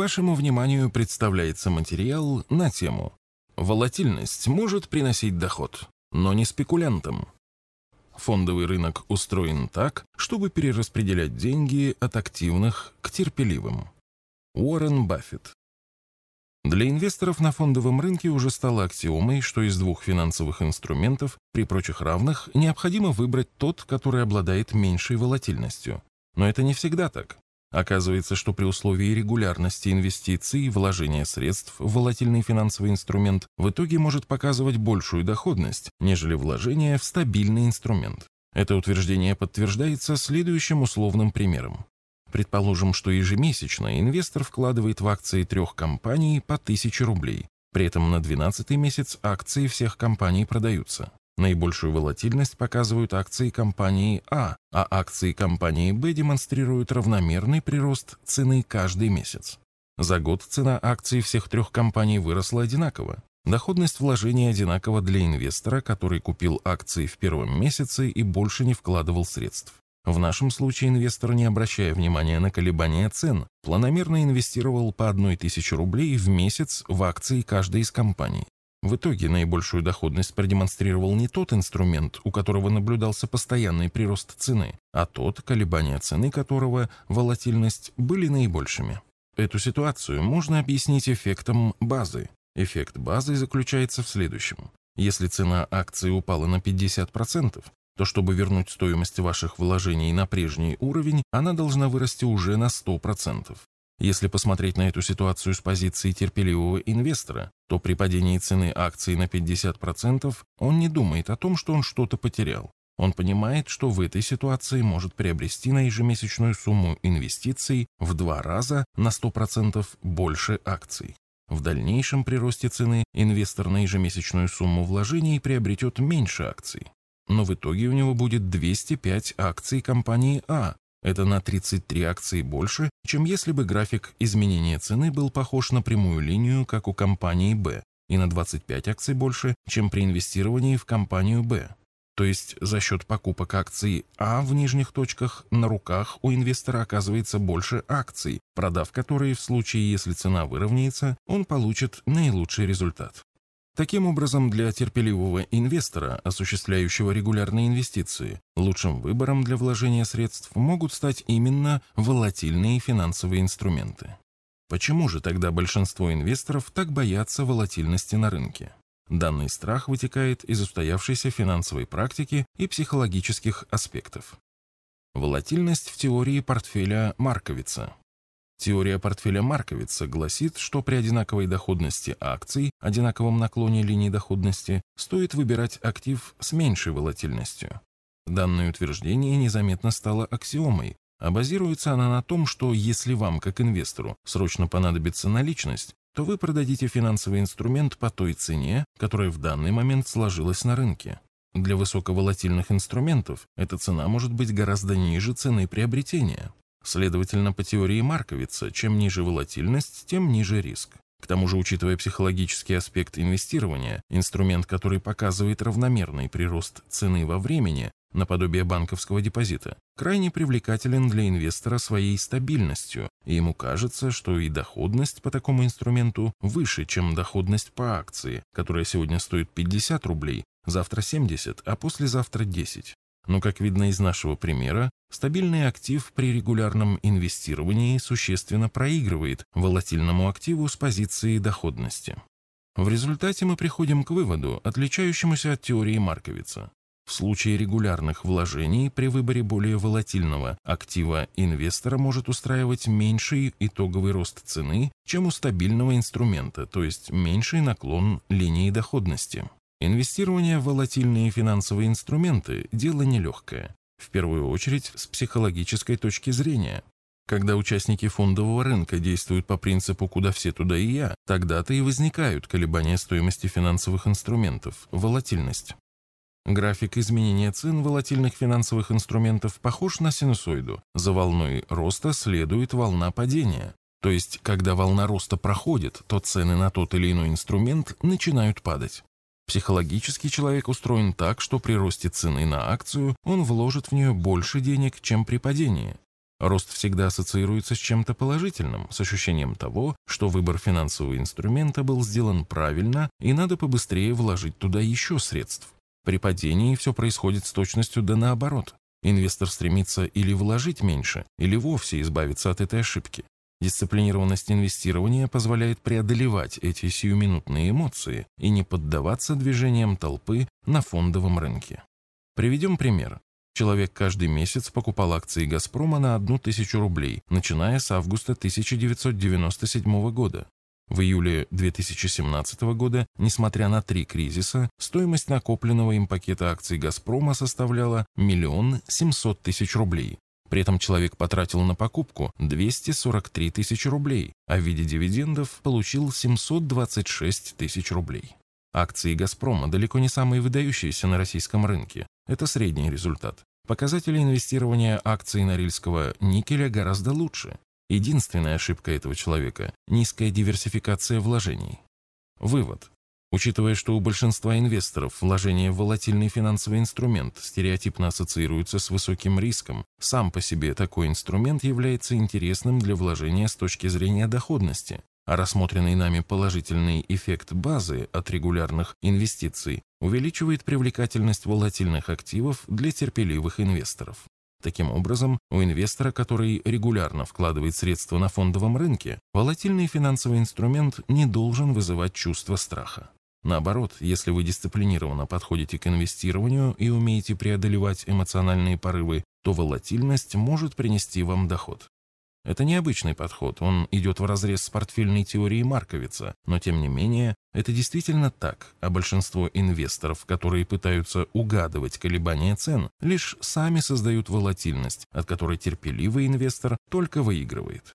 Вашему вниманию представляется материал на тему «Волатильность может приносить доход, но не спекулянтам». Фондовый рынок устроен так, чтобы перераспределять деньги от активных к терпеливым. Уоррен Баффет для инвесторов на фондовом рынке уже стало аксиомой, что из двух финансовых инструментов, при прочих равных, необходимо выбрать тот, который обладает меньшей волатильностью. Но это не всегда так. Оказывается, что при условии регулярности инвестиций и вложения средств волатильный финансовый инструмент в итоге может показывать большую доходность, нежели вложение в стабильный инструмент. Это утверждение подтверждается следующим условным примером. Предположим, что ежемесячно инвестор вкладывает в акции трех компаний по 1000 рублей. При этом на 12 месяц акции всех компаний продаются. Наибольшую волатильность показывают акции компании А, а акции компании Б демонстрируют равномерный прирост цены каждый месяц. За год цена акций всех трех компаний выросла одинаково. Доходность вложения одинакова для инвестора, который купил акции в первом месяце и больше не вкладывал средств. В нашем случае инвестор, не обращая внимания на колебания цен, планомерно инвестировал по 1000 рублей в месяц в акции каждой из компаний. В итоге наибольшую доходность продемонстрировал не тот инструмент, у которого наблюдался постоянный прирост цены, а тот, колебания цены которого, волатильность, были наибольшими. Эту ситуацию можно объяснить эффектом базы. Эффект базы заключается в следующем. Если цена акции упала на 50%, то чтобы вернуть стоимость ваших вложений на прежний уровень, она должна вырасти уже на 100%. Если посмотреть на эту ситуацию с позиции терпеливого инвестора, то при падении цены акций на 50% он не думает о том, что он что-то потерял. Он понимает, что в этой ситуации может приобрести на ежемесячную сумму инвестиций в два раза на 100% больше акций. В дальнейшем при росте цены инвестор на ежемесячную сумму вложений приобретет меньше акций но в итоге у него будет 205 акций компании А. Это на 33 акции больше, чем если бы график изменения цены был похож на прямую линию, как у компании Б, и на 25 акций больше, чем при инвестировании в компанию Б. То есть за счет покупок акций А в нижних точках на руках у инвестора оказывается больше акций, продав которые в случае, если цена выровняется, он получит наилучший результат. Таким образом, для терпеливого инвестора, осуществляющего регулярные инвестиции, лучшим выбором для вложения средств могут стать именно волатильные финансовые инструменты. Почему же тогда большинство инвесторов так боятся волатильности на рынке? Данный страх вытекает из устоявшейся финансовой практики и психологических аспектов. Волатильность в теории портфеля Марковица. Теория портфеля Марковица гласит, что при одинаковой доходности акций, одинаковом наклоне линии доходности, стоит выбирать актив с меньшей волатильностью. Данное утверждение незаметно стало аксиомой, а базируется она на том, что если вам, как инвестору, срочно понадобится наличность, то вы продадите финансовый инструмент по той цене, которая в данный момент сложилась на рынке. Для высоковолатильных инструментов эта цена может быть гораздо ниже цены приобретения. Следовательно, по теории Марковица, чем ниже волатильность, тем ниже риск. К тому же, учитывая психологический аспект инвестирования, инструмент, который показывает равномерный прирост цены во времени, наподобие банковского депозита, крайне привлекателен для инвестора своей стабильностью, и ему кажется, что и доходность по такому инструменту выше, чем доходность по акции, которая сегодня стоит 50 рублей, завтра 70, а послезавтра 10. Но, как видно из нашего примера, стабильный актив при регулярном инвестировании существенно проигрывает волатильному активу с позиции доходности. В результате мы приходим к выводу, отличающемуся от теории Марковица. В случае регулярных вложений при выборе более волатильного актива инвестора может устраивать меньший итоговый рост цены, чем у стабильного инструмента, то есть меньший наклон линии доходности. Инвестирование в волатильные финансовые инструменты – дело нелегкое, в первую очередь с психологической точки зрения. Когда участники фондового рынка действуют по принципу «куда все, туда и я», тогда-то и возникают колебания стоимости финансовых инструментов, волатильность. График изменения цен волатильных финансовых инструментов похож на синусоиду. За волной роста следует волна падения. То есть, когда волна роста проходит, то цены на тот или иной инструмент начинают падать. Психологически человек устроен так, что при росте цены на акцию он вложит в нее больше денег, чем при падении. Рост всегда ассоциируется с чем-то положительным, с ощущением того, что выбор финансового инструмента был сделан правильно и надо побыстрее вложить туда еще средств. При падении все происходит с точностью да наоборот. Инвестор стремится или вложить меньше, или вовсе избавиться от этой ошибки. Дисциплинированность инвестирования позволяет преодолевать эти сиюминутные эмоции и не поддаваться движениям толпы на фондовом рынке. Приведем пример. Человек каждый месяц покупал акции «Газпрома» на 1000 рублей, начиная с августа 1997 года. В июле 2017 года, несмотря на три кризиса, стоимость накопленного им пакета акций «Газпрома» составляла миллион семьсот тысяч рублей. При этом человек потратил на покупку 243 тысячи рублей, а в виде дивидендов получил 726 тысяч рублей. Акции «Газпрома» далеко не самые выдающиеся на российском рынке. Это средний результат. Показатели инвестирования акций Норильского никеля гораздо лучше. Единственная ошибка этого человека – низкая диверсификация вложений. Вывод. Учитывая, что у большинства инвесторов вложение в волатильный финансовый инструмент стереотипно ассоциируется с высоким риском, сам по себе такой инструмент является интересным для вложения с точки зрения доходности, а рассмотренный нами положительный эффект базы от регулярных инвестиций увеличивает привлекательность волатильных активов для терпеливых инвесторов. Таким образом, у инвестора, который регулярно вкладывает средства на фондовом рынке, волатильный финансовый инструмент не должен вызывать чувство страха. Наоборот, если вы дисциплинированно подходите к инвестированию и умеете преодолевать эмоциональные порывы, то волатильность может принести вам доход. Это необычный подход, он идет вразрез с портфельной теорией Марковица, но тем не менее, это действительно так, а большинство инвесторов, которые пытаются угадывать колебания цен, лишь сами создают волатильность, от которой терпеливый инвестор только выигрывает.